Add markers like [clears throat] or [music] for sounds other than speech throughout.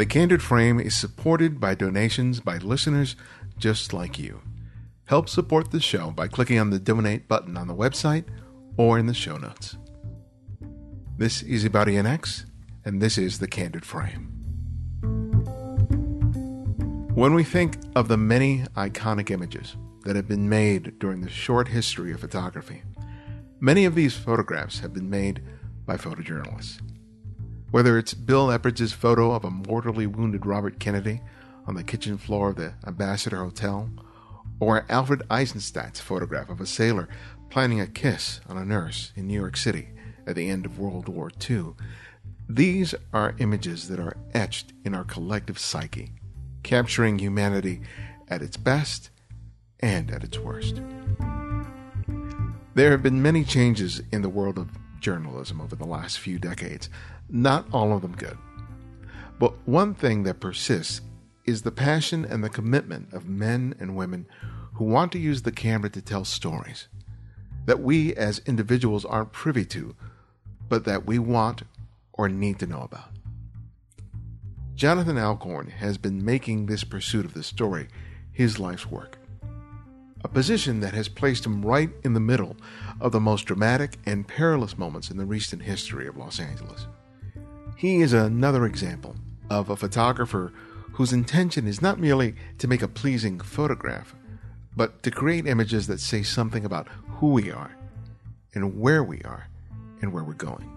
The Candid Frame is supported by donations by listeners just like you. Help support the show by clicking on the donate button on the website or in the show notes. This is Ibarionex, and this is The Candid Frame. When we think of the many iconic images that have been made during the short history of photography, many of these photographs have been made by photojournalists. Whether it's Bill Eppridge's photo of a mortally wounded Robert Kennedy on the kitchen floor of the Ambassador Hotel, or Alfred Eisenstaedt's photograph of a sailor planning a kiss on a nurse in New York City at the end of World War II, these are images that are etched in our collective psyche, capturing humanity at its best and at its worst. There have been many changes in the world of journalism over the last few decades, not all of them good. But one thing that persists is the passion and the commitment of men and women who want to use the camera to tell stories that we as individuals aren't privy to, but that we want or need to know about. Jonathan Alcorn has been making this pursuit of the story his life's work, a position that has placed him right in the middle of the most dramatic and perilous moments in the recent history of Los Angeles. He is another example of a photographer whose intention is not merely to make a pleasing photograph, but to create images that say something about who we are and where we are and where we're going.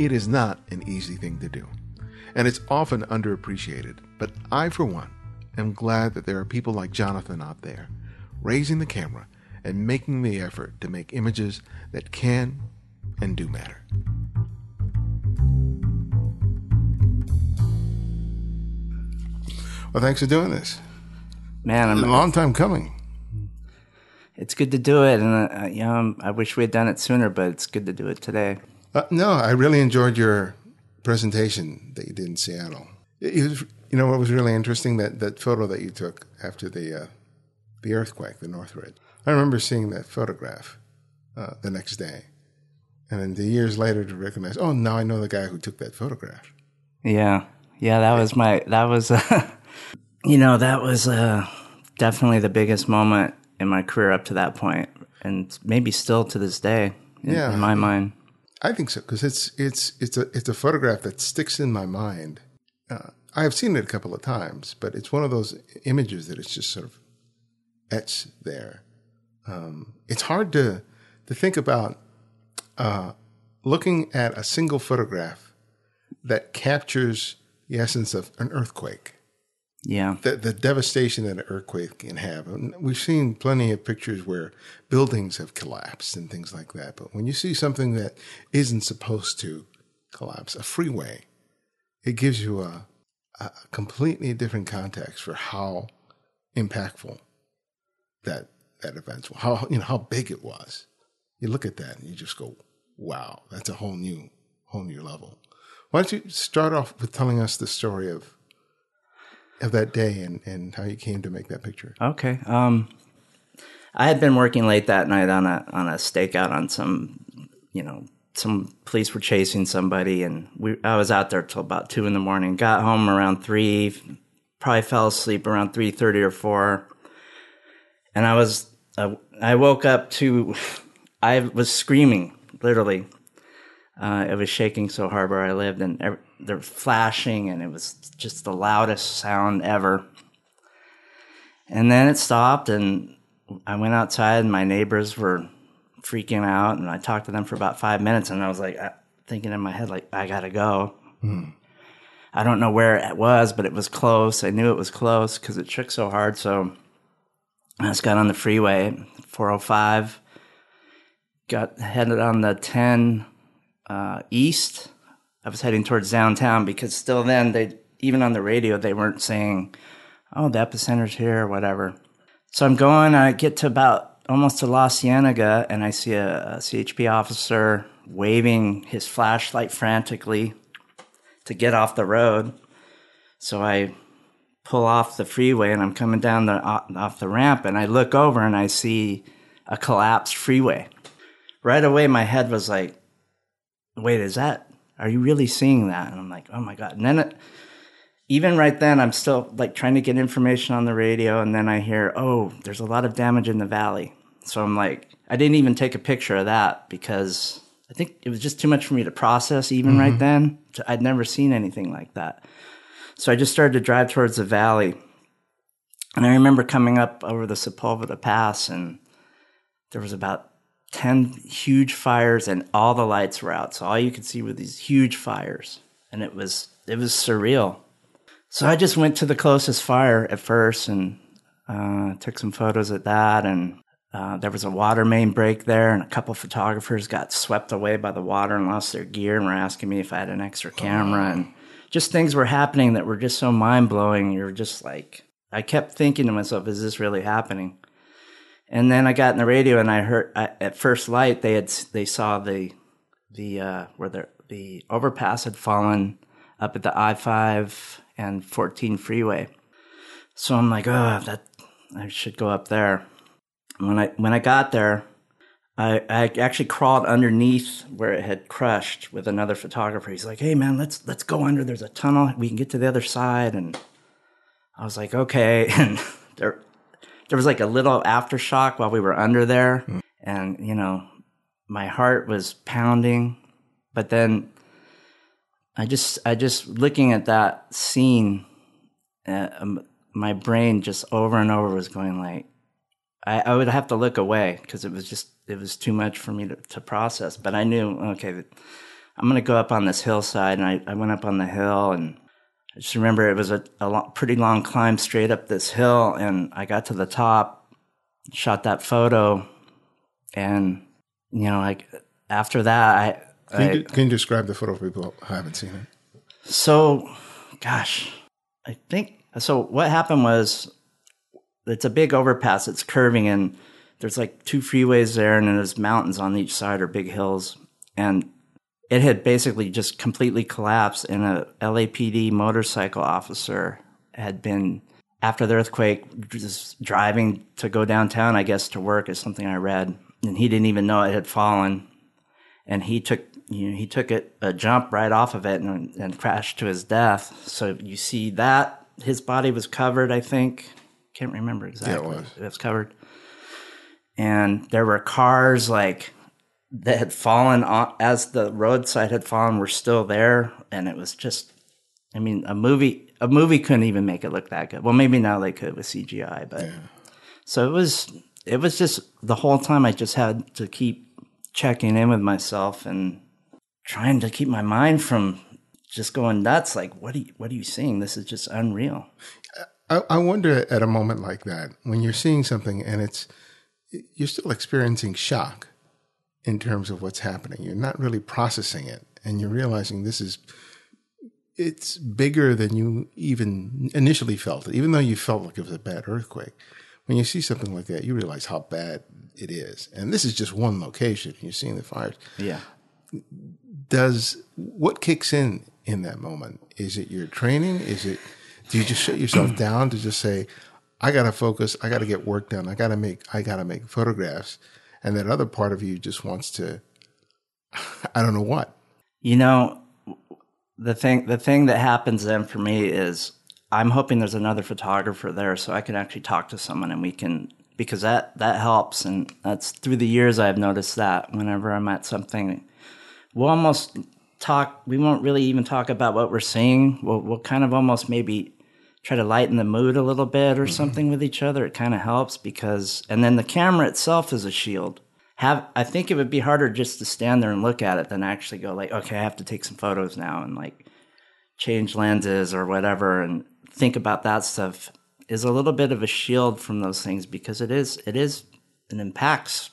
It is not an easy thing to do, and it's often underappreciated, but I, for one, am glad that there are people like Jonathan out there raising the camera and making the effort to make images that can and do matter. Well, thanks for doing this. Man, I'm a long time coming. It's good to do it, and uh, you know, I wish we had done it sooner, but it's good to do it today. Uh, no, I really enjoyed your presentation that you did in Seattle. It, it was, you know, what was really interesting that that photo that you took after the uh, the earthquake, the Northridge. I remember seeing that photograph uh, the next day, and then the years later to recognize, oh, now I know the guy who took that photograph. Yeah, yeah, that was my that was, uh, [laughs] you know, that was uh, definitely the biggest moment in my career up to that point, and maybe still to this day. In, Yeah. in my mind. I think so because it's it's it's a it's a photograph that sticks in my mind. Uh, I have seen it a couple of times, but it's one of those images that it's just sort of etched there. Um, it's hard to to think about uh, looking at a single photograph that captures the essence of an earthquake Yeah, the, the devastation that an earthquake can have. And we've seen plenty of pictures where buildings have collapsed and things like that. But when you see something that isn't supposed to collapse, a freeway, it gives you a, a completely different context for how impactful that that event was, how you know how big it was. You look at that and you just go, "Wow, that's a whole new whole new level." Why don't you start off with telling us the story of of that day and, and how you came to make that picture. Okay. Um, I had been working late that night on a on a stakeout on some, you know, some police were chasing somebody, and we I was out there till about two in the morning. Got home around three, probably fell asleep around three thirty or four, and I was uh, I woke up to [laughs] I was screaming literally. Uh, it was shaking so hard where I lived, and ev- they're flashing, and it was just the loudest sound ever. And then it stopped, and I went outside, and my neighbors were freaking out, and I talked to them for about five minutes, and I was like, thinking in my head, like, I gotta go. I don't know where it was, but it was close. I knew it was close because it shook so hard. So I just got on the freeway, 405, got headed on the 10 uh, east. I was heading towards downtown because still then they even on the radio they weren't saying, "Oh, the epicenter's here" or whatever. So I'm going. I get to about almost to La Cienega, and I see a, a CHP officer waving his flashlight frantically to get off the road. So I pull off the freeway, and I'm coming down the off the ramp, and I look over and I see a collapsed freeway. Right away, my head was like, wait, is that, are you really seeing that? And I'm like, oh my God. And then it, even right then, I'm still like trying to get information on the radio, and then I hear, oh, there's a lot of damage in the valley. So I'm like, I didn't even take a picture of that because I think it was just too much for me to process even mm-hmm. right then. I'd never seen anything like that. So I just started to drive towards the valley. And I remember coming up over the Sepulveda Pass, and there was about 10 huge fires, and all the lights were out. So all you could see were these huge fires. And it was, it was surreal. So I just went to the closest fire at first and uh, took some photos at that. And uh, there was a water main break there, and a couple photographers got swept away by the water and lost their gear and were asking me if I had an extra camera. And just things were happening that were just so mind blowing. You're just like, I kept thinking to myself, is this really happening? And then I got in the radio and I heard I, at first light they had they saw the the uh, where the the overpass had fallen up at the I five and 14 freeway. So I'm like, oh, that I should go up there. When I when I got there, I, I actually crawled underneath where it had crushed with another photographer. He's like, "Hey man, let's let's go under. There's a tunnel. We can get to the other side." And I was like, "Okay." [laughs] And there there was like a little aftershock while we were under there, mm. and you know, my heart was pounding. But then I just I just looking at that scene, uh, um, my brain just over and over was going like, I, I would have to look away because it was just it was too much for me to, to process. But I knew okay, I'm going to go up on this hillside, and I, I went up on the hill, and I just remember it was a, a long, pretty long climb straight up this hill, and I got to the top, shot that photo, and you know, like after that, I can you, I, can you describe the photo for people who haven't seen it? So, gosh, I think so. What happened was it's a big overpass. It's curving, and there's like two freeways there, and then there's mountains on each side or big hills. And it had basically just completely collapsed, and a LAPD motorcycle officer had been after the earthquake just driving to go downtown, I guess, to work is something I read, and he didn't even know it had fallen. And he took you know, he took it a jump right off of it and, and crashed to his death. So you see that his body was covered, I think, can't remember exactly. Yeah, it was. It was covered. And there were cars like that had fallen on, as the roadside had fallen were still there. And it was just, I mean, a movie, a movie couldn't even make it look that good. Well, maybe now they could with CGI, but yeah. so it was, it was just the whole time I just had to keep checking in with myself and trying to keep my mind from just going nuts. Like, what are you, what are you seeing? This is just unreal. I, I wonder at a moment like that when you're seeing something and it's you're still experiencing shock in terms of what's happening. You're not really processing it, and you're realizing this is it's bigger than you even initially felt it. Even though you felt like it was a bad earthquake, when you see something like that, you realize how bad it is. And this is just one location. You're seeing the fires. Yeah. Does what kicks in in that moment? Is it your training? Is it do you just shut yourself [clears throat] down to just say, I gotta focus, I gotta get work done, I gotta make I gotta make photographs, and that other part of you just wants to I don't know what. You know, the thing the thing that happens then for me is I'm hoping there's another photographer there so I can actually talk to someone and we can because that that helps and that's through the years I've noticed that whenever I'm at something we'll almost talk we won't really even talk about what we're seeing we'll, we'll kind of almost maybe try to lighten the mood a little bit or mm-hmm. something with each other. It kind of helps because, and then the camera itself is a shield. Have I think it would be harder just to stand there and look at it than actually go like, okay, I have to take some photos now and like change lenses or whatever and think about that stuff is a little bit of a shield from those things because it is it is it impacts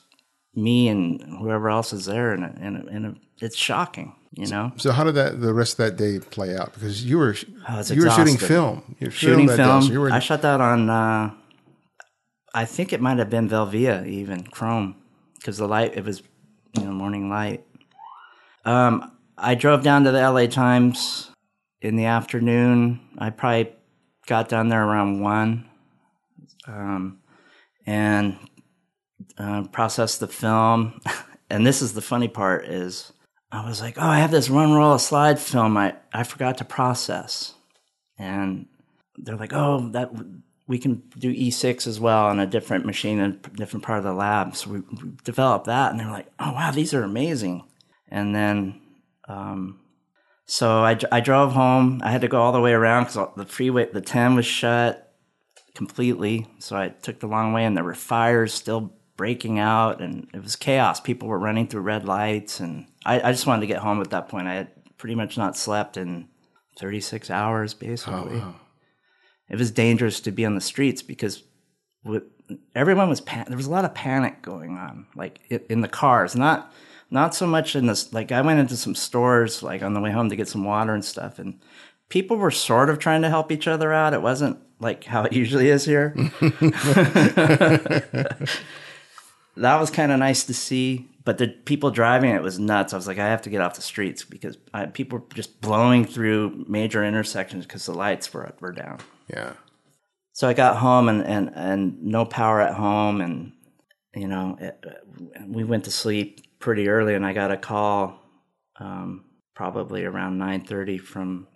me and whoever else is there and and, and it's shocking you know. So how did that the rest of that day play out? Because you were you were shooting film. You were shooting film. So were... I shot that on. Uh, I think it might have been Velvia even Chrome because the light it was you know morning light. Um, I drove down to the LA Times in the afternoon. I probably got down there around one, um, and uh, processed the film. [laughs] and this is the funny part is I was like, oh, I have this one roll of slide film I, I forgot to process. and they're like, "Oh, that we can do E6 as well on a different machine in a different part of the lab." So we, we developed that, and they're like, "Oh, wow, these are amazing." And then, um, so I, I drove home. I had to go all the way around because the freeway, the 10 was shut completely. So I took the long way, and there were fires still breaking out, and it was chaos. People were running through red lights, and I, I just wanted to get home at that point. I had pretty much not slept in 36 hours, basically. wow. It was dangerous to be on the streets because with, everyone was pan- there was a lot of panic going on, like in the cars, not not so much in this. Like I went into some stores, like on the way home to get some water and stuff, and people were sort of trying to help each other out. It wasn't like how it usually is here. [laughs] [laughs] that was kind of nice to see. But the people driving it was nuts. I was like, I have to get off the streets because I, people were just blowing through major intersections because the lights were were down. Yeah. So I got home and and and no power at home, and you know it, we went to sleep pretty early, and I got a call, um, probably around nine thirty from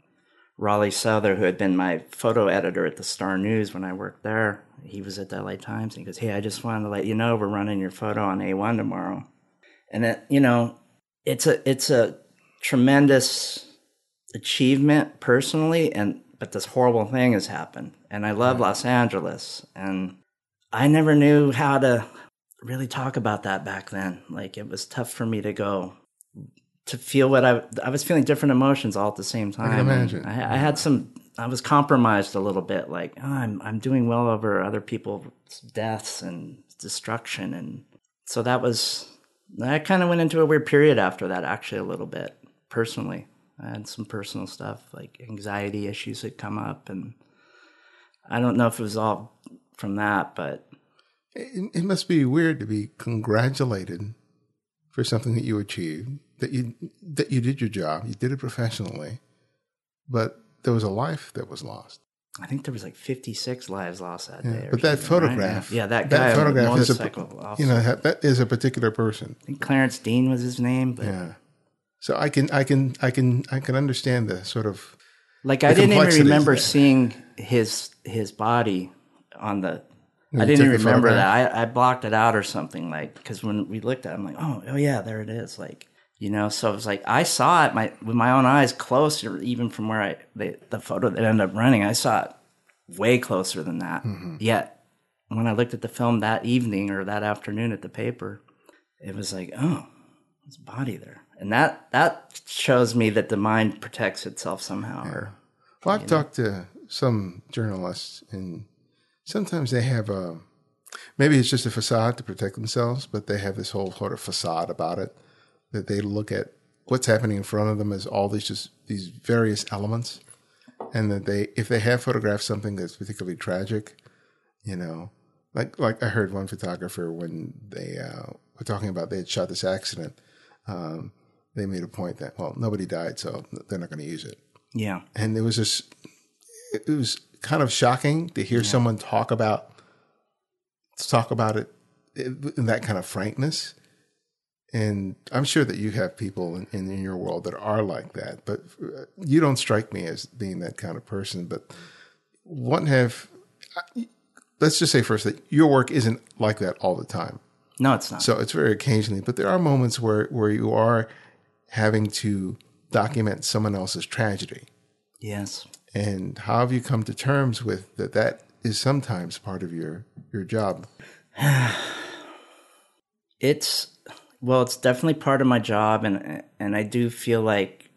Raleigh Souther, who had been my photo editor at the Star News when I worked there. He was at the LA Times, and he goes, "Hey, I just wanted to let you know we're running your photo on A1 tomorrow." And it, you know, it's a it's a tremendous achievement personally, and but this horrible thing has happened, and I love Los Angeles, and I never knew how to really talk about that back then. Like it was tough for me to go to feel what I I was feeling different emotions all at the same time. can imagine. I, I had some. I was compromised a little bit. Like oh, I'm I'm doing well over other people's deaths and destruction, and so that was. I kind of went into a weird period after that. Actually, a little bit personally. I had some personal stuff like anxiety issues had come up, and I don't know if it was all from that, but It, it must be weird to be congratulated for something that you achieved, that you that you did your job, you did it professionally, but there was a life that was lost. I think there was like 56 lives lost that day. Yeah, or but that something, right? photograph, yeah, that guy, that photograph is a you know that- is a particular person. I think Clarence Dean was his name, but Yeah. So I can I can I can I can understand the sort of like I didn't even remember there. seeing his his body on the. I didn't even remember that. I, I blocked it out or something like because when we looked at, it, I'm like, oh, oh yeah, there it is. Like you know, so it was like I saw it my with my own eyes closer, even from where I the, the photo that ended up running. I saw it way closer than that. Mm-hmm. Yet when I looked at the film that evening or that afternoon at the paper, it was like, oh, there's a body there, and that that shows me that the mind protects itself somehow. Or Well, I've talked to some journalists, and sometimes they have a maybe it's just a facade to protect themselves, but they have this whole sort of facade about it that they look at what's happening in front of them as all these just these various elements, and that they if they have photographed something that's particularly tragic, you know, like like I heard one photographer when they uh, were talking about they had shot this accident. Um, they made a point that well nobody died, so they're not going to use it. Yeah, and it was just it was kind of shocking to hear someone talk about talk about it in that kind of frankness and i'm sure that you have people in, in your world that are like that but uh, you don't strike me as being that kind of person but what have let's just say first that your work isn't like that all the time no, it's not. so it's very occasionally, but there are moments where, where you are having to document someone else's tragedy. yes. And how have you come to terms with that? That is sometimes part of your, your job. [sighs] It's well, it's definitely part of my job, and and I do feel like,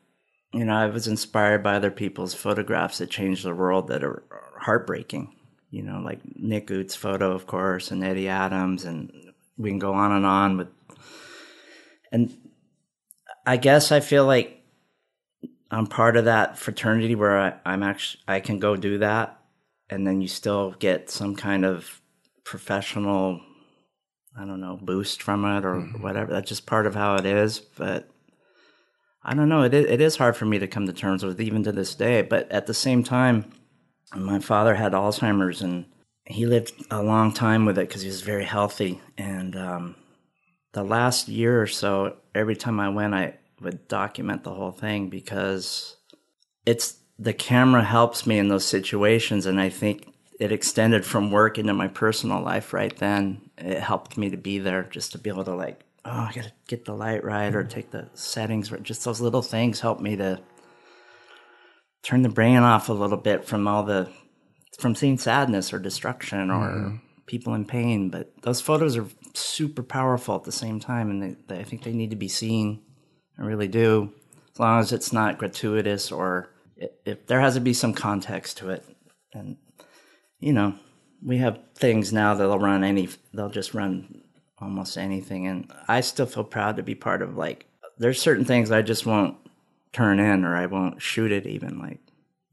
you know, I was inspired by other people's photographs that changed the world that are heartbreaking. You know, like Nick Ut's photo, of course, and Eddie Adams, and we can go on and on with. And I guess I feel like I'm part of that fraternity where I, I'm actually I can go do that, and then you still get some kind of professional I don't know, boost from it or whatever. That's just part of how it is. But I don't know. It is, it is hard for me to come to terms with even to this day. But at the same time, my father had Alzheimer's and he lived a long time with it because he was very healthy. And um, the last year or so, every time I went, I would document the whole thing because it's the camera helps me in those situations, and I think it extended from work into my personal life right then. It helped me to be there, just to be able to like, oh, I gotta get the light right or take the settings right. Just those little things help me to turn the brain off a little bit from all the from seeing sadness or destruction or mm-hmm. people in pain. But those photos are super powerful at the same time, and they, they, I think they need to be seen. I really do, as long as it's not gratuitous or if there has to be some context to it. And you know, we have things now that'll run any. They'll just run almost anything, and I still feel proud to be part of. Like, there's certain things I just won't turn in or I won't shoot it even like,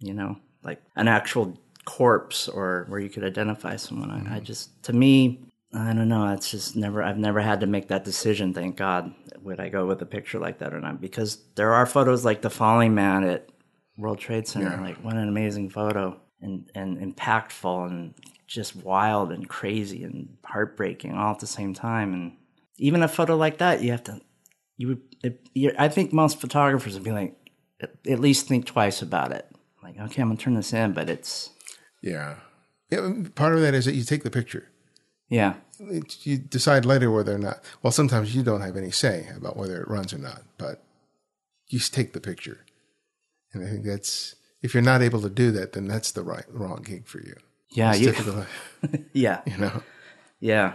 you know, like an actual corpse or where you could identify someone. I, I mm-hmm. just, to me, I don't know. It's just never, I've never had to make that decision. Thank God. Would I go with a picture like that or not? Because there are photos like the falling man at World Trade Center. Like, what an amazing photo and, and impactful and just wild and crazy and heartbreaking all at the same time. And even a photo like that, you have to you would it, I think most photographers would be like at, at least think twice about it. Like, okay, I'm gonna turn this in, but it's Yeah. Yeah. Part of that is that you take the picture. yeah, It, you decide later whether or not. Well, sometimes you don't have any say about whether it runs or not, but you just take the picture. And I think that's if you're not able to do that, then that's the right wrong gig for you. yeah, you, [laughs] yeah, you know. yeah.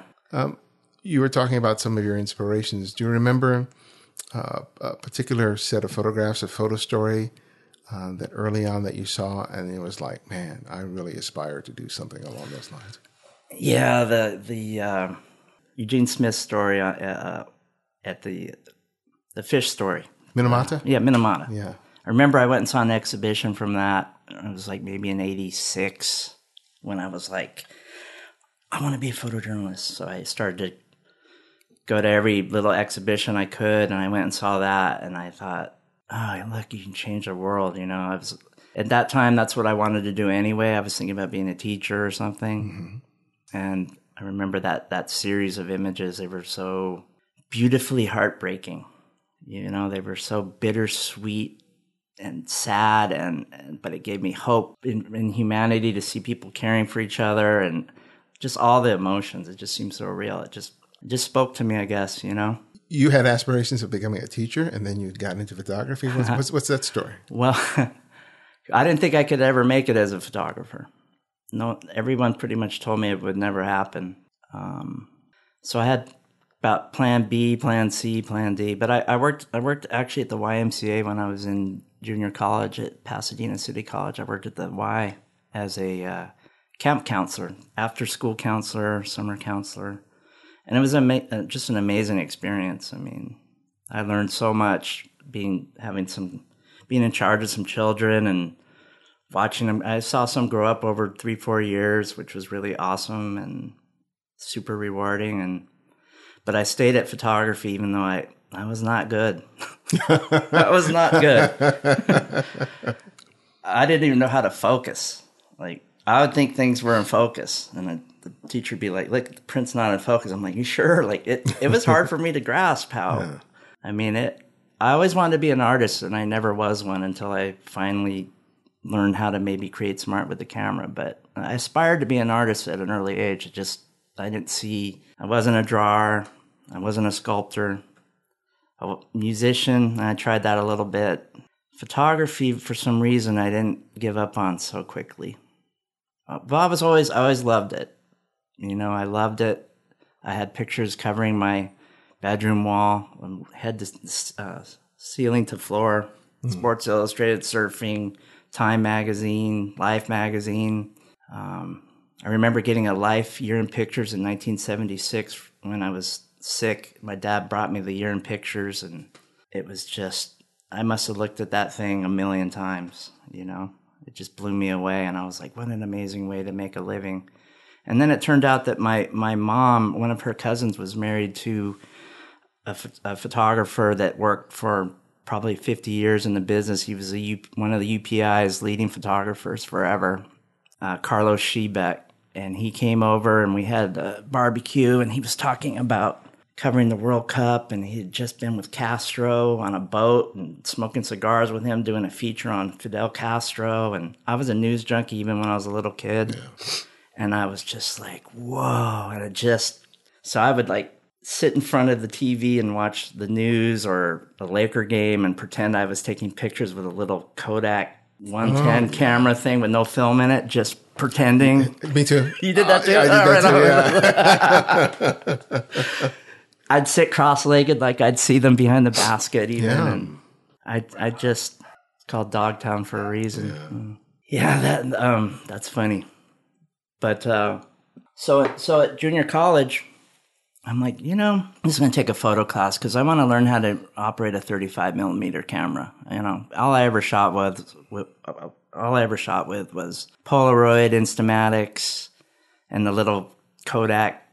You were talking about some of your inspirations. Do you remember uh, a particular set of photographs, a photo story uh, that early on that you saw, and it was like, man, I really aspire to do something along those lines. Yeah, the the uh, Eugene Smith story uh, uh, at the the fish story. Minamata. Yeah, Minamata. Yeah. I remember I went and saw an exhibition from that. It was like maybe in '86 when I was like, I want to be a photojournalist. So I started to go to every little exhibition I could, and I went and saw that, and I thought, oh, look, you can change the world. You know, I was at that time. That's what I wanted to do anyway. I was thinking about being a teacher or something, mm-hmm. and I remember that that series of images. They were so beautifully heartbreaking. You know, they were so bittersweet and sad and, and but it gave me hope in, in humanity to see people caring for each other and just all the emotions. It just seems so real. It just it just spoke to me i guess you know? You had aspirations of becoming a teacher, and then you got into photography. What's, what's, what's that story? [laughs] well [laughs] i didn't think i could ever make it as a photographer. No everyone pretty much told me it would never happen. Um, so i had about plan b plan c plan d but I, I worked i worked actually at the ymca when i was in junior college at pasadena city college. I worked at the y as a uh, camp counselor after school counselor summer counselor. And it was ama- uh, just an amazing experience. I mean i learned so much being having some being in charge of some children and watching them i saw some grow up over three four years which was really awesome and super rewarding. And but i stayed at photography even though i i was not good. [laughs] I was not good. [laughs] I didn't even know how to focus. Like i would think things were in focus and then the teacher would be like look the print's not in focus. I'm like you sure? Like it it was hard for me to grasp how. I mean it i always wanted to be an artist and i never was one until i finally learned how to maybe create some art with the camera but i aspired to be an artist at an early age. It just i didn't see i wasn't a drawer i wasn't a sculptor a musician. I tried that a little bit. Photography for some reason i didn't give up on so quickly. Uh, i was always i always loved it. You know i loved it. I had pictures covering my bedroom wall head to uh, ceiling to floor. Sports illustrated surfing time magazine life magazine. Um, i remember getting a life year in pictures in 1976 when i was sick. My dad brought me the in pictures and it was just i must have looked at that thing a million times you know? It just blew me away and i was like what an amazing way to make a living. And then it turned out that my my mom one of her cousins was married to a, photographer that worked for probably 50 years in the business. He was one of the upi's leading photographers forever uh, carlos schiebeck and he came over and we had a barbecue and he was talking about covering the World Cup, and he had just been with Castro on a boat and smoking cigars with him, doing a feature on Fidel Castro. And I was a news junkie even when I was a little kid, and I was just like, whoa! And it just so I would like sit in front of the TV and watch the news or a Laker game and pretend I was taking pictures with a little Kodak 110 camera thing with no film in it, just pretending. Me too. You did that uh, too? I did that right, too. Yeah. [laughs] [laughs] I'd sit cross-legged like I'd see them behind the [laughs] basket even. Yeah. And I I just it's called Dogtown for a reason. Mm. Yeah, that um that's funny. But uh so so at junior college I'm like, you know, I'm just gonna take a photo class because I want to learn how to operate a 35 millimeter camera. You know, all I ever shot with, with all I ever shot with was Polaroid, Instamatics, and the little Kodak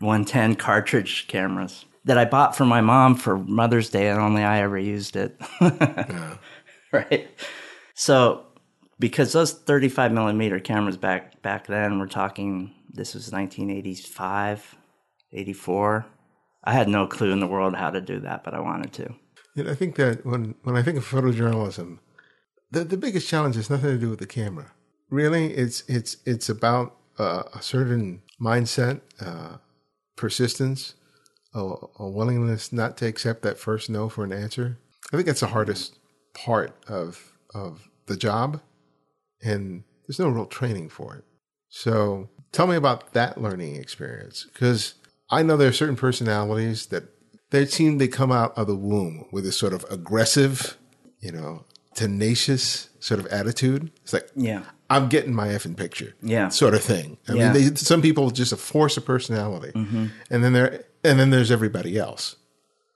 110 cartridge cameras that I bought for my mom for Mother's Day, and only I ever used it. [laughs] Right. So, because those 35 millimeter cameras back back then, we're talking. This was 1985, 84. I had no clue in the world how to do that, but I wanted to. Yeah, I think that when, when I think of photojournalism, the, the biggest challenge has nothing to do with the camera. Really, it's it's it's about uh, a certain mindset, uh, persistence, a, a willingness not to accept that first no for an answer. I think that's the hardest part of of the job, and there's no real training for it. So, tell me about that learning experience because I know there are certain personalities that they seem they come out of the womb with this sort of aggressive, you know, tenacious sort of attitude. It's like, Yeah. I'm getting my effing picture, Yeah. sort of thing. I Yeah. mean, they, some people just a force of personality, mm-hmm. and then there and then there's everybody else.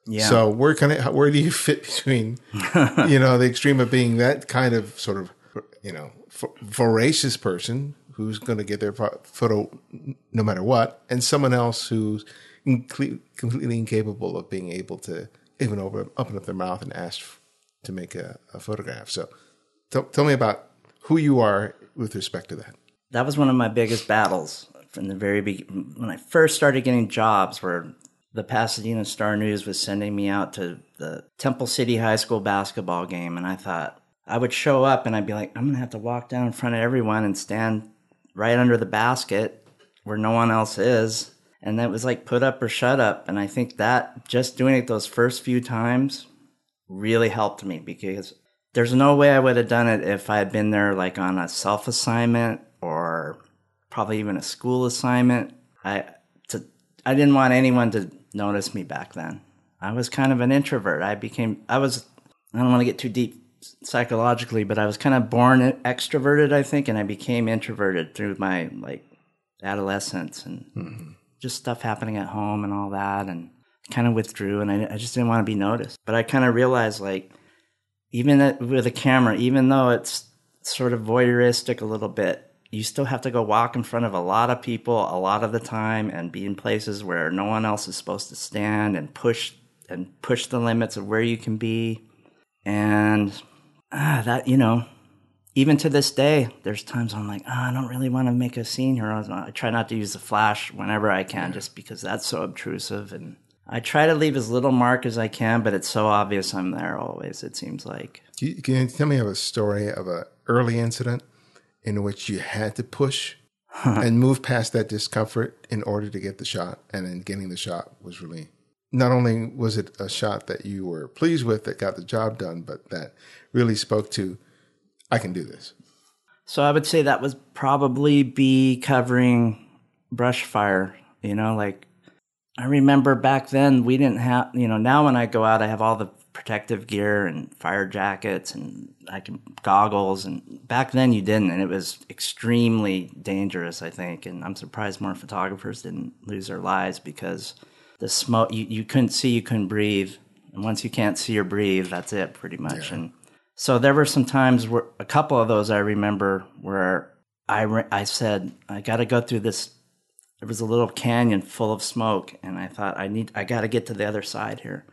Yeah. So where can I, where do you fit between, [laughs] you know, the extreme of being that kind of sort of, you know, voracious person who's going to get their photo no matter what, and someone else who's completely incapable of being able to even open, open up their mouth and ask f- to make a, a photograph. So tell, tell me about who you are with respect to that. that was one of my biggest battles from the very beginning. When I first started getting jobs, where the Pasadena Star News was sending me out to the Temple City High School basketball game, and I thought I would show up and I'd be like, I'm gonna have to walk down in front of everyone and stand right under the basket where no one else is. And that was like put up or shut up. And I think that just doing it those first few times really helped me because there's no way I would have done it if I had been there like on a self assignment or probably even a school assignment. I to I didn't want anyone to notice me back then. I was kind of an introvert. I became I was I don't want to get too deep psychologically, but I was kind of born extroverted, I think, and I became introverted through my like adolescence and mm-hmm. just stuff happening at home and all that and kind of withdrew and I, I just didn't want to be noticed. But I kind of realized like even with a camera, even though it's sort of voyeuristic a little bit, you still have to go walk in front of a lot of people a lot of the time and be in places where no one else is supposed to stand and push and push the limits of where you can be. And ah, that, you know, even to this day, there's times I'm like, ah, I don't really want to make a scene here. I try not to use the flash whenever I can, just because that's so obtrusive. And I try to leave as little mark as I can, but it's so obvious I'm there always. It seems like. Can you, can you tell me of a story of an early incident in which you had to push [laughs] and move past that discomfort in order to get the shot, and then getting the shot was really not only was it a shot that you were pleased with that got the job done, but that really spoke to I can do this. So I would say that was probably be covering brush fire. You know, like I remember back then we didn't have. You know, now when I go out, I have all the protective gear and fire jackets and I can goggles. And back then you didn't, and it was extremely dangerous. I think, and I'm surprised more photographers didn't lose their lives because the smoke you, you couldn't see, you couldn't breathe, and once you can't see or breathe, that's it, pretty much. And so there were some times where a couple of those I remember where I re- I said I got to go through this. There was a little canyon full of smoke, and I thought I need I got to get to the other side here.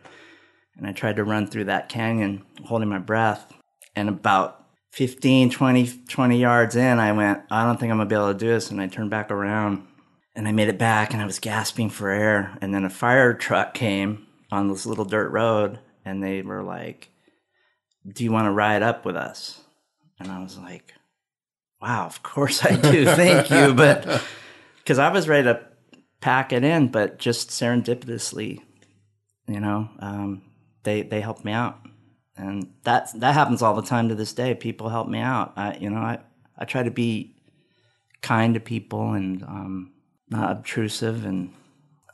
And I tried to run through that canyon, holding my breath. And about 15, 20, 20 yards in, I went, I don't think I'm gonna be able to do this. And I turned back around, and I made it back and I was gasping for air. And then a fire truck came on this little dirt road and they were like, Do you want to ride up with us? And I was like, Wow, of course I do. Thank you. But [laughs] because I was ready to pack it in, but just serendipitously, you know, um, they, they helped me out. And that, that happens all the time to this day. People help me out. I, you know, I, I try to be kind to people and, um, not obtrusive, and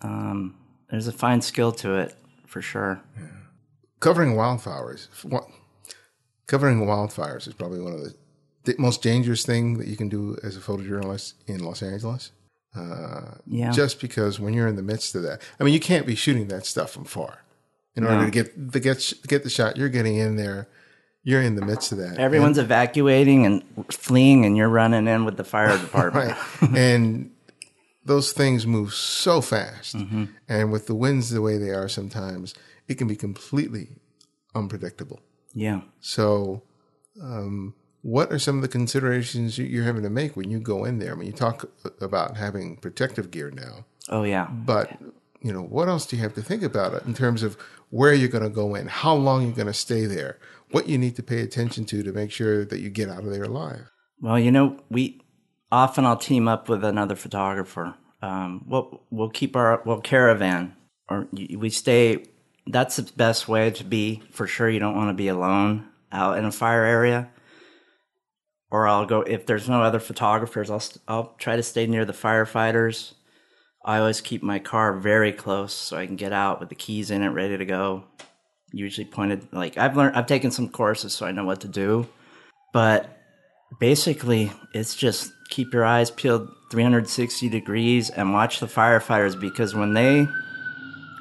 um, there's a fine skill to it for sure. Yeah. Covering wildfires, covering wildfires is probably one of the most dangerous thing that you can do as a photojournalist in Los Angeles. Uh, yeah. Just because when you're in the midst of that, I mean, you can't be shooting that stuff from far. In order to get the get get the shot, you're getting in there. You're in the midst of that. Everyone's and, evacuating and fleeing, and you're running in with the fire [laughs] department. right. and those things move so fast. Mm-hmm. And with the winds the way they are sometimes, it can be completely unpredictable. Yeah. So, um, what are some of the considerations you're having to make when you go in there? I mean, you talk about having protective gear now. Oh, yeah. But, you know, what else do you have to think about it in terms of where you're going to go in, how long you're going to stay there, what you need to pay attention to to make sure that you get out of there alive? Well, you know, we often I'll team up with another photographer. Um, we'll we'll keep our we'll caravan or we stay. That's the best way to be for sure. You don't want to be alone out in a fire area. Or I'll go if there's no other photographers. I'll I'll try to stay near the firefighters. I always keep my car very close so I can get out with the keys in it, ready to go. Usually pointed like I've learned. I've taken some courses so I know what to do, but basically it's just keep your eyes peeled 360 degrees and watch the firefighters because when they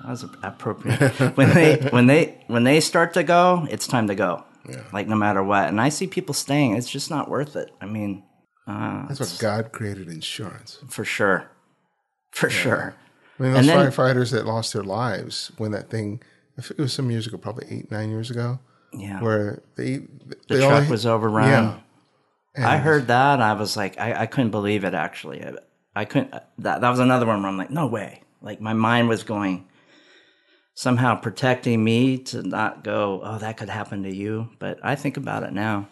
that was appropriate [laughs] when they when they when they start to go it's time to go yeah. like no matter what and i see people staying it's just not worth it i mean uh, that's what god created insurance for sure for yeah. sure i mean those then, firefighters that lost their lives when that thing it was some years ago probably eight nine years ago yeah where they, they the truck was overrun yeah and I heard that. I was like, I, I couldn't believe it. Actually, I, I couldn't. That that was another one where I'm like, no way. Like my mind was going somehow protecting me to not go. Oh, that could happen to you. But I think about it now.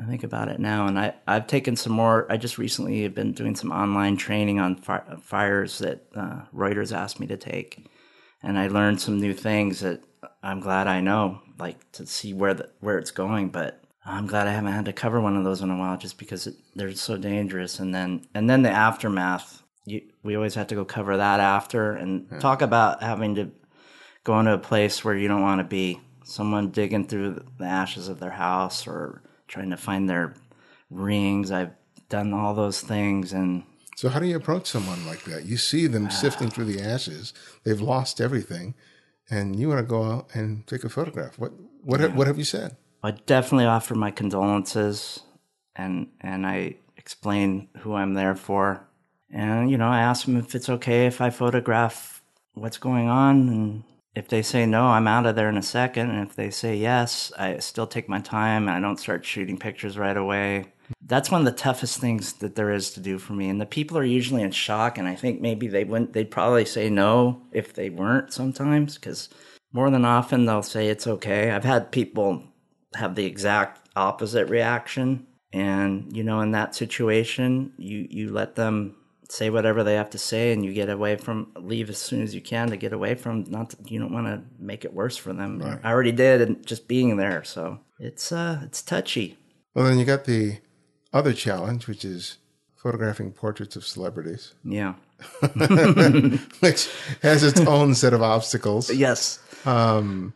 I think about it now, and I I've taken some more. I just recently have been doing some online training on fi- fires that uh, Reuters asked me to take, and I learned some new things that I'm glad I know, like to see where the where it's going. But I'm glad I haven't had to cover one of those in a while, just because it, they're so dangerous. And then and then the aftermath. You, we always have to go cover that after and yeah. talk about having to go to a place where you don't want to be. Someone digging through the ashes of their house or trying to find their rings. I've done all those things and. So how do you approach someone like that? You see them uh, sifting through the ashes. They've lost everything, and you want to go out and take a photograph. What what yeah. what have you said? I definitely offer my condolences and and I explain who I'm there for. And you know, I ask them if it's okay if I photograph what's going on and if they say no, I'm out of there in a second. And if they say yes, I still take my time and I don't start shooting pictures right away. That's one of the toughest things that there is to do for me. And the people are usually in shock. And I think maybe they wouldn't, they'd probably say no if they weren't sometimes because more than often they'll say it's okay. I've had people have the exact opposite reaction. And, you know, in that situation, you, you let them say whatever they have to say and you get away from leave as soon as you can to get away from not to, you don't want to make it worse for them right. i already did and just being there so it's uh it's touchy well then you got the other challenge which is photographing portraits of celebrities yeah [laughs] which has its own set of obstacles yes um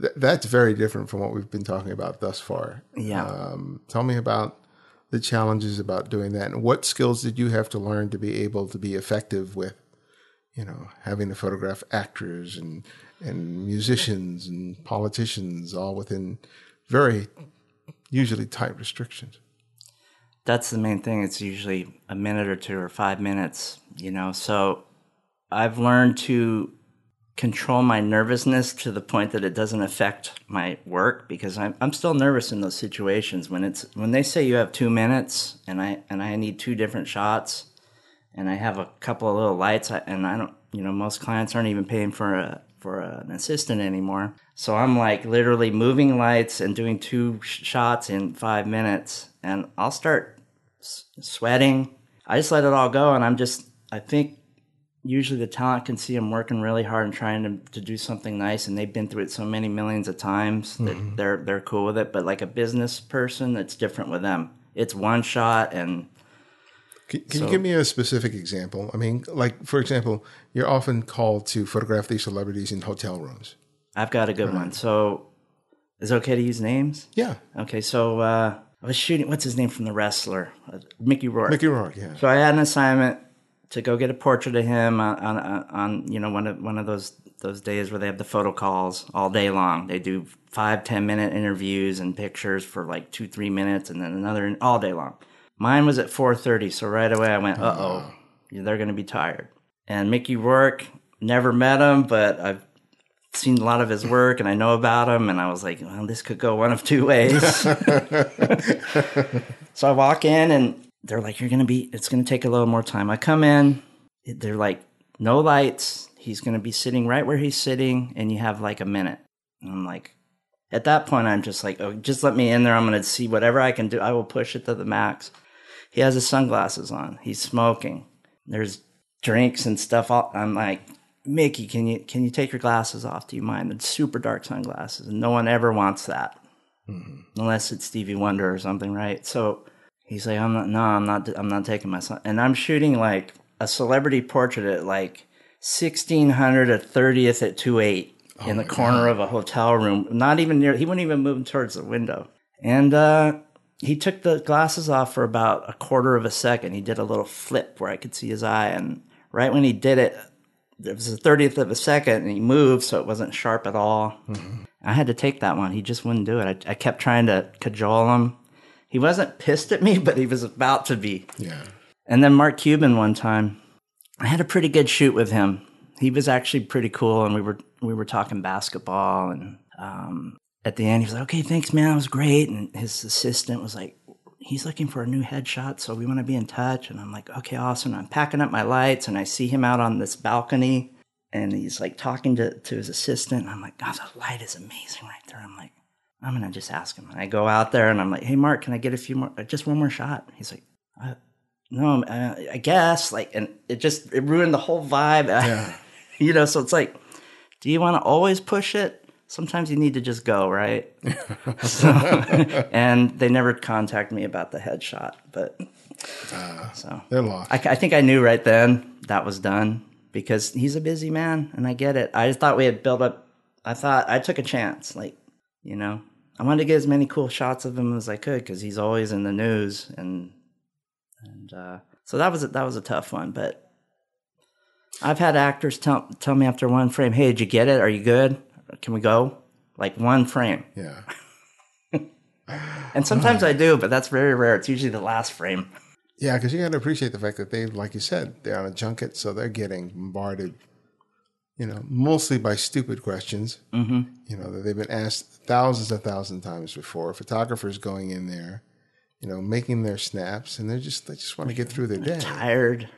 th- that's very different from what we've been talking about thus far. Yeah. Um, tell me about the challenges about doing that, and what skills did you have to learn to be able to be effective with, you know, having to photograph actors and and musicians and politicians all within very usually tight restrictions. That's the main thing. It's usually a minute or two or five minutes, you know. So I've learned to control my nervousness to the point that it doesn't affect my work because I'm I'm still nervous in those situations when it's when they say you have 2 minutes and I and I need two different shots and I have a couple of little lights, and I don't, you know, most clients aren't even paying for a for an assistant anymore. So I'm like literally moving lights and doing two sh- shots in five minutes, and I'll start s- sweating. I just let it all go, and I'm just, I think usually the talent can see I'm working really hard and trying to, to do something nice, and they've been through it so many millions of times that Mm-hmm. they're they're cool with it. But like a business person, it's different with them. It's one shot, and Can, can you give me a specific example? I mean, like for example, you're often called to photograph these celebrities in hotel rooms. I've got a good one. So, is it okay to use names? Yeah, Okay, so uh, I was shooting. What's his name from the wrestler? Uh, Mickey Rourke. Mickey Rourke. Yeah, So I had an assignment to go get a portrait of him on, on, on you know one of one of those those days where they have the photo calls all day long. They do five ten minute interviews and pictures for like two three minutes, and then another all day long. Mine was at four thirty, so right away I went, uh oh, they're going to be tired. And Mickey Rourke, never met him, but I've seen a lot of his work and I know about him, and I was like, well, this could go one of two ways. [laughs] [laughs] So I walk in and they're like, You're going to be, it's going to take a little more time. I come in, they're like, No lights. He's going to be sitting right where he's sitting, and you have like a minute. And I'm like, At that point, I'm just like, Oh, just let me in there. I'm going to see whatever I can do. I will push it to the max. He has his sunglasses on, he's smoking. There's drinks and stuff. All, I'm like, Mickey, can you can you take your glasses off? Do you mind? It's super dark sunglasses, and no one ever wants that mm-hmm. unless it's Stevie Wonder or something, right? So he's like, I'm not, no, I'm not, I'm not taking my son. And I'm shooting like a celebrity portrait at like 1600 at 30th at 28 in the corner of a hotel room, not even near, he wouldn't even move towards the window. And, uh, he took the glasses off for about a quarter of a second. He did a little flip where I could see his eye. And right when he did it, it was the 30th of a second and he moved so it wasn't sharp at all. I had to take that one. He just wouldn't do it. I, I kept trying to cajole him. He wasn't pissed at me, [laughs] but he was about to be. yeah. And then Mark Cuban one time, I had a pretty good shoot with him. He was actually pretty cool, and we were we were talking basketball. And um, at the end, he was like, "Okay, thanks, man. That was great." And his assistant was like, "He's looking for a new headshot, so we want to be in touch." And I'm like, "Okay, awesome." I'm packing up my lights, and I see him out on this balcony, and he's like talking to to his assistant. And I'm like, "God, the light is amazing right there." I'm like, "I'm gonna just ask him." And I go out there, and I'm like, "Hey, Mark, can I get a few more? Just one more shot?" He's like. Uh, no, uh, I guess like, and it just it ruined the whole vibe. [laughs] Yeah. you know, so it's like, do you want to always push it? Sometimes you need to just go, right? [laughs] so, [laughs] and they never contact me about the headshot, but so They're lost. I, I think I knew right then that was done because he's a busy man, and I get it. I just thought we had built up. I thought I took a chance, like you know, I wanted to get as many cool shots of him as I could because he's always in the news, and and uh, so that was a, that was a tough one. But I've had actors tell tell me after one frame, "Hey, did you get it? Are you good? Can we go?" Like one frame, yeah. [laughs] and sometimes I do, but that's very rare. It's usually the last frame. Yeah, because you got to appreciate the fact that they, like you said, they're on a junket, so they're getting bombarded, you know, mostly by stupid questions. Mm-hmm. You know, that they've been asked thousands and thousands of times before. Photographers going in there, you know, making their snaps, and they're just they just want to get through their day. Tired.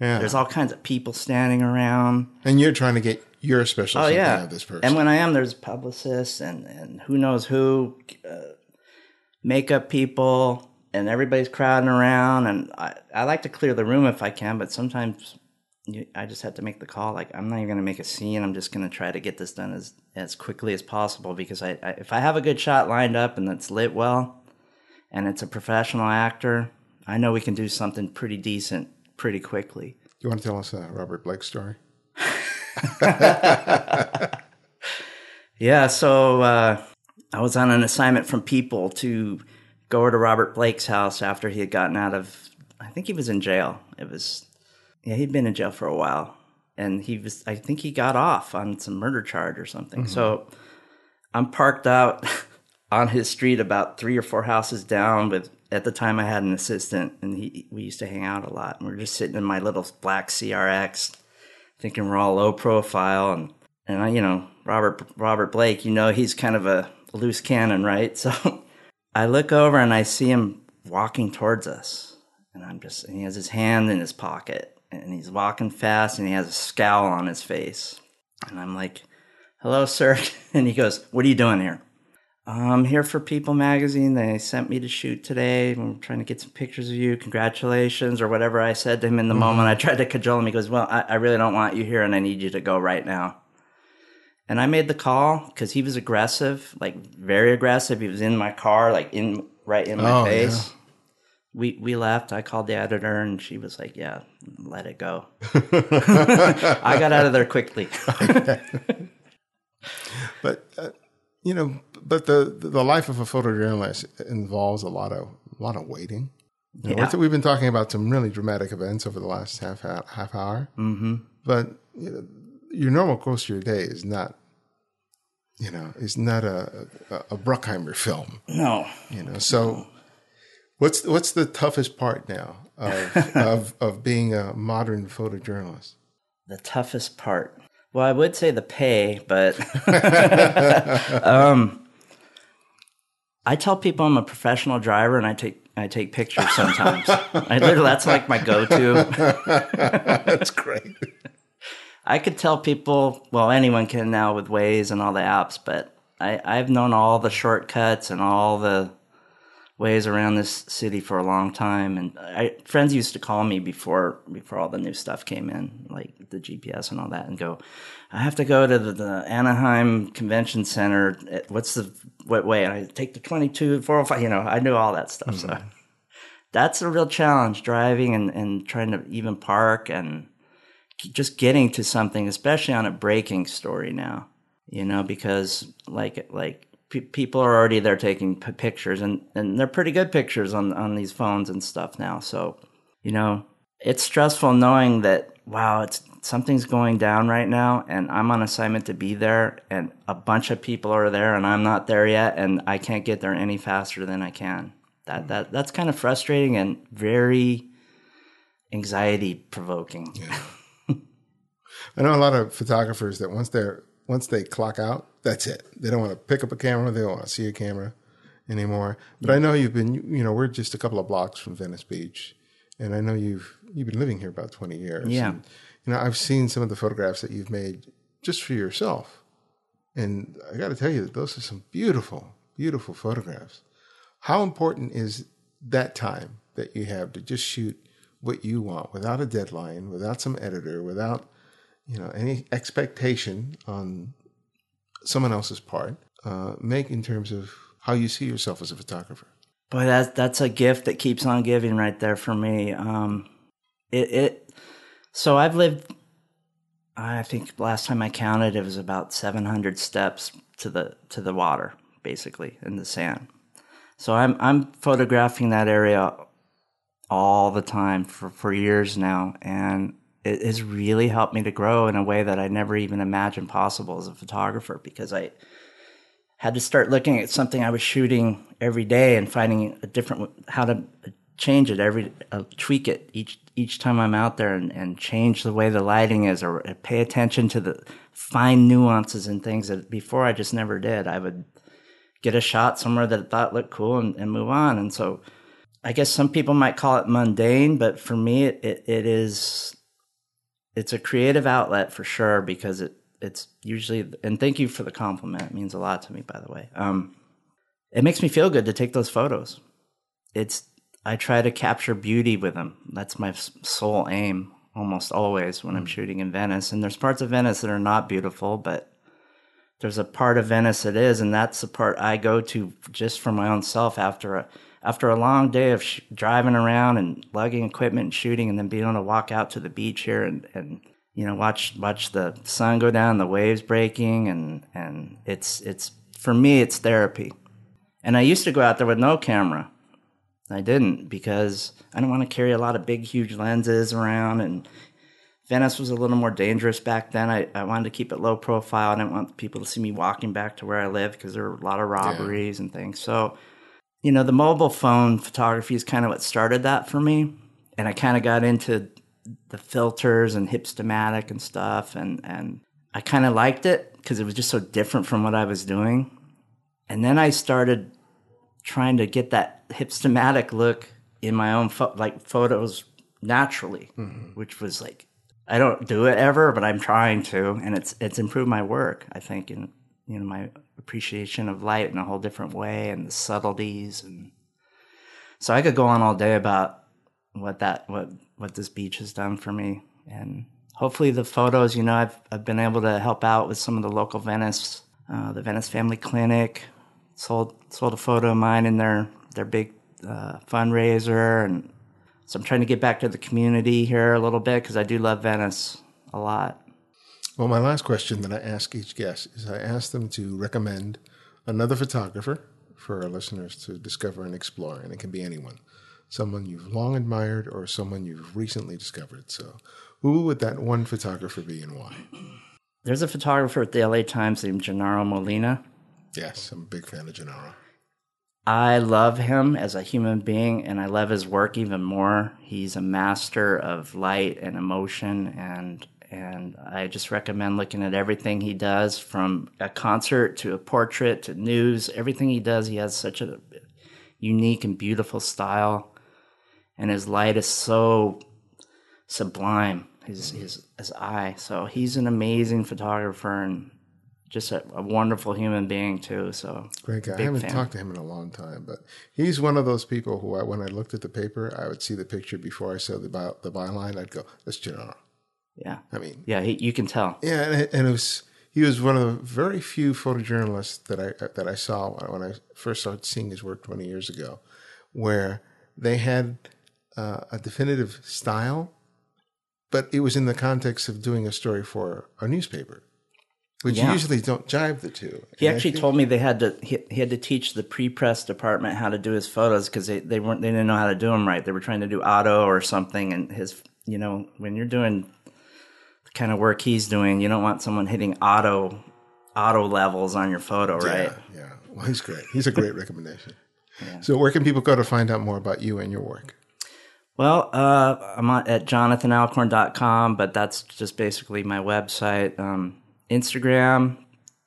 Yeah, There's all kinds of people standing around. and you're trying to get your special Oh yeah, out of this person. and when I am, there's publicists and and who knows who, uh, makeup people, and everybody's crowding around. And I I like to clear the room if I can, but sometimes I just have to make the call. Like I'm not even going to make a scene. I'm just going to try to get this done as as quickly as possible because I, I if I have a good shot lined up and it's lit well, and it's a professional actor, I know we can do something pretty decent pretty quickly. you want to tell us a Robert Blake story? [laughs] Yeah, so uh, I was on an assignment from People to go over to Robert Blake's house after he had gotten out of, I think he was in jail. It was, yeah, he'd been in jail for a while. And he was, I think he got off on some murder charge or something. Mm-hmm. So I'm parked out [laughs] on his street about three or four houses down with, at the time I had an assistant and he, we used to hang out a lot. And we are just sitting in my little black CRX thinking we're all low profile and and I, you know Robert Robert Blake, you know he's kind of a loose cannon, right? [laughs] So I look over and I see him walking towards us, and I'm just and he has his hand in his pocket, and he's walking fast and he has a scowl on his face. And I'm like, hello, sir. [laughs] And he goes, what are you doing here? I'm here for People Magazine. They sent me to shoot today. I'm trying to get some pictures of you. Congratulations, or whatever I said to him in the mm-hmm. moment. I tried to cajole him. He goes, Well, I, I really don't want you here and I need you to go right now. And I made the call because he was aggressive, like very aggressive. He was in my car, like in right in my Oh, face. yeah. We we left. I called the editor, and she was like, "Yeah, let it go." [laughs] I got out of there quickly. But uh, you know, but the the life of a photojournalist involves a lot of a lot of waiting. You know, Yeah. We've been talking about some really dramatic events over the last half half hour, mm-hmm. but you know, your normal course of your day is not, you know, is not a a, a Bruckheimer film. no, You know, so what's what's the toughest part now of [laughs] of of being a modern photojournalist? the toughest part. Well, I would say the pay, but [laughs] um, I tell people I'm a professional driver, and I take I take pictures sometimes. I literally that's like my go-to. [laughs] That's great. I could tell people, well, anyone can now with Waze and all the apps, but I, I've known all the shortcuts and all the ways around this city for a long time. And I, friends used to call me before before all the new stuff came in, like the GPS and all that, and go, I have to go to the, the Anaheim Convention Center. What's the what way? And I take the 22, 405, you know, I knew all that stuff. So mm-hmm. that's a real challenge driving and, and trying to even park and just getting to something, especially on a breaking story now, you know, because like like pe- people are already there taking p- pictures, and and they're pretty good pictures on on these phones and stuff now. So, you know, it's stressful knowing that wow, it's something's going down right now, and I'm on assignment to be there, and a bunch of people are there, and I'm not there yet, and I can't get there any faster than I can. That mm-hmm. that that's kind of frustrating and very anxiety provoking. [laughs] I know a lot of photographers that once they're once they clock out, that's it. They don't want to pick up a camera. They don't want to see a camera anymore. But I know you've been, you know, we're just a couple of blocks from Venice Beach, and I know you've you've been living here about twenty years. Yeah. And, you know, I've seen some of the photographs that you've made just for yourself, and I got to tell you that those are some beautiful, beautiful photographs. How important is that time that you have to just shoot what you want without a deadline, without some editor, without you know any expectation on someone else's part uh, make in terms of how you see yourself as a photographer Boy, that's that's a gift that keeps on giving right there for me. Um, it it. So I've lived. I think last time I counted, it was about seven hundred steps to the to the water, basically in the sand. So I'm I'm photographing that area all the time for for years now, and it has really helped me to grow in a way that I never even imagined possible as a photographer because I had to start looking at something I was shooting every day and finding a different how to change it every uh, tweak it each each time I'm out there and, and change the way the lighting is or pay attention to the fine nuances and things that before I just never did. I would get a shot somewhere that I thought looked cool and, and move on. And so I guess some people might call it mundane, but for me it, it, it is it's a creative outlet for sure because it it's usually and thank you for the compliment. It means a lot to me by the way. Um it makes me feel good to take those photos. It's i try to capture beauty with them. That's my sole aim almost always when i'm shooting in venice. And there's parts of venice that are not beautiful but there's a part of venice that is and that's the part i go to just for my own self after a after a long day of sh- driving around and lugging equipment and shooting and then being able to walk out to the beach here and, and you know watch watch the sun go down the waves breaking and and it's it's for me it's therapy. And i used to go out there with no camera. I didn't because i didn't want to carry a lot of big huge lenses around and venice was a little more dangerous back then. I, I wanted to keep it low profile. I didn't want people to see me walking back to where i live because there were a lot of robberies and things. So you know, the mobile phone photography is kind of what started that for me. And I kind of got into the filters and hipstamatic and stuff. And, and I kind of liked it because it was just so different from what I was doing. And then I started trying to get that hipstamatic look in my own, pho- like photos naturally, mm-hmm. which was like I don't do it ever, but I'm trying to, and it's it's improved my work. I think, and you know, my appreciation of light in a whole different way, and the subtleties, and so I could go on all day about what that what what this beach has done for me, and hopefully the photos. You know, I've I've been able to help out with some of the local Venice, uh, the Venice Family Clinic, sold sold a photo of mine in their their big uh, fundraiser, and so I'm trying to get back to the community here a little bit because I do love Venice a lot. Well, my last question that I ask each guest is I ask them to recommend another photographer for our listeners to discover and explore, and it can be anyone. Someone you've long admired or someone you've recently discovered. So, who would that one photographer be and why? There's a photographer at the LA Times named Genaro Molina. Yes, I'm a big fan of Genaro. I love him as a human being and I love his work even more. He's a master of light and emotion and and I just recommend looking at everything he does from a concert to a portrait to news. Everything he does, he has such a unique and beautiful style and his light is so sublime. His his his eye. So he's an amazing photographer and just a, a wonderful human being too. So Great guy. I haven't fan. talked to him in a long time, but he's one of those people who, I, when I looked at the paper, I would see the picture before I saw the by, the byline. I'd go, "That's Genaro." Yeah, I mean, yeah, he, you can tell. yeah, and it, and it was he was one of the very few photojournalists that I that I saw when I first started seeing his work twenty years ago, where they had uh, a definitive style, but it was in the context of doing a story for a newspaper, which Yeah. usually don't jive the two. He And actually think- told me they had to he, he had to teach the pre-press department how to do his photos because they, they weren't they didn't know how to do them right. They were trying to do auto or something, and his you know when you're doing kind of work he's doing, you don't want someone hitting auto auto levels on your photo, right? Yeah, yeah. Well, he's great. He's a great recommendation. So, where can people go to find out more about you and your work? Well, uh, I'm on, at jonathanalcorn.com, but that's just basically my website. Um, Instagram,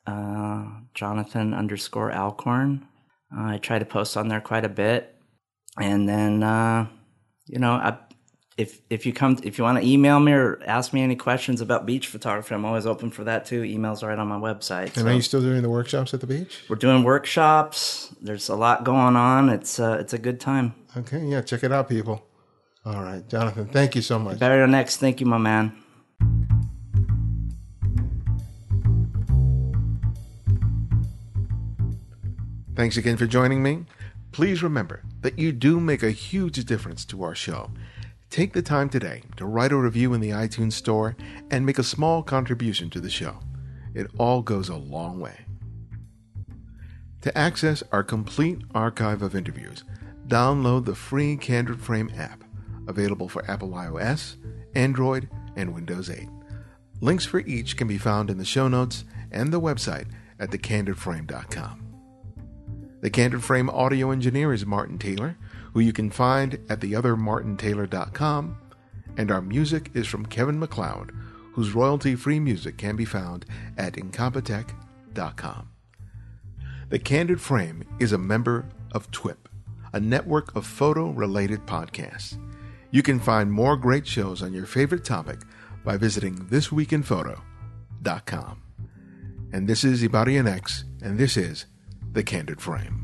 uh, Jonathan underscore Alcorn. Uh, I try to post on there quite a bit. And then, uh, you know, I, if if you come, if you want to email me or ask me any questions about beach photography, I'm always open for that too. Emails right on my website. And So are you still doing the workshops at the beach? we're doing workshops. There's a lot going on. It's uh, it's a good time. Okay, yeah, check it out, people. All right, Jonathan, thank you so much. Better next. Thank you, my man. Thanks again for joining me. Please remember that you do make a huge difference to our show. Take the time today to write a review in the iTunes Store and make a small contribution to the show. It all goes a long way. To access our complete archive of interviews, download the free Candid Frame app, available for Apple iOS, Android, and Windows 8. Links for each can be found in the show notes and the website at thecandidframe.com. The Candid Frame audio engineer is Martin Taylor, who you can find at theothermartintaylor.com, and our music is from Kevin MacLeod, whose royalty free music can be found at incompetech.com. The Candid Frame is a member of TWIP, a network of photo related podcasts. You can find more great shows on your favorite topic by visiting thisweekinphoto.com. And this is Ibarionex, and this is The Candid Frame.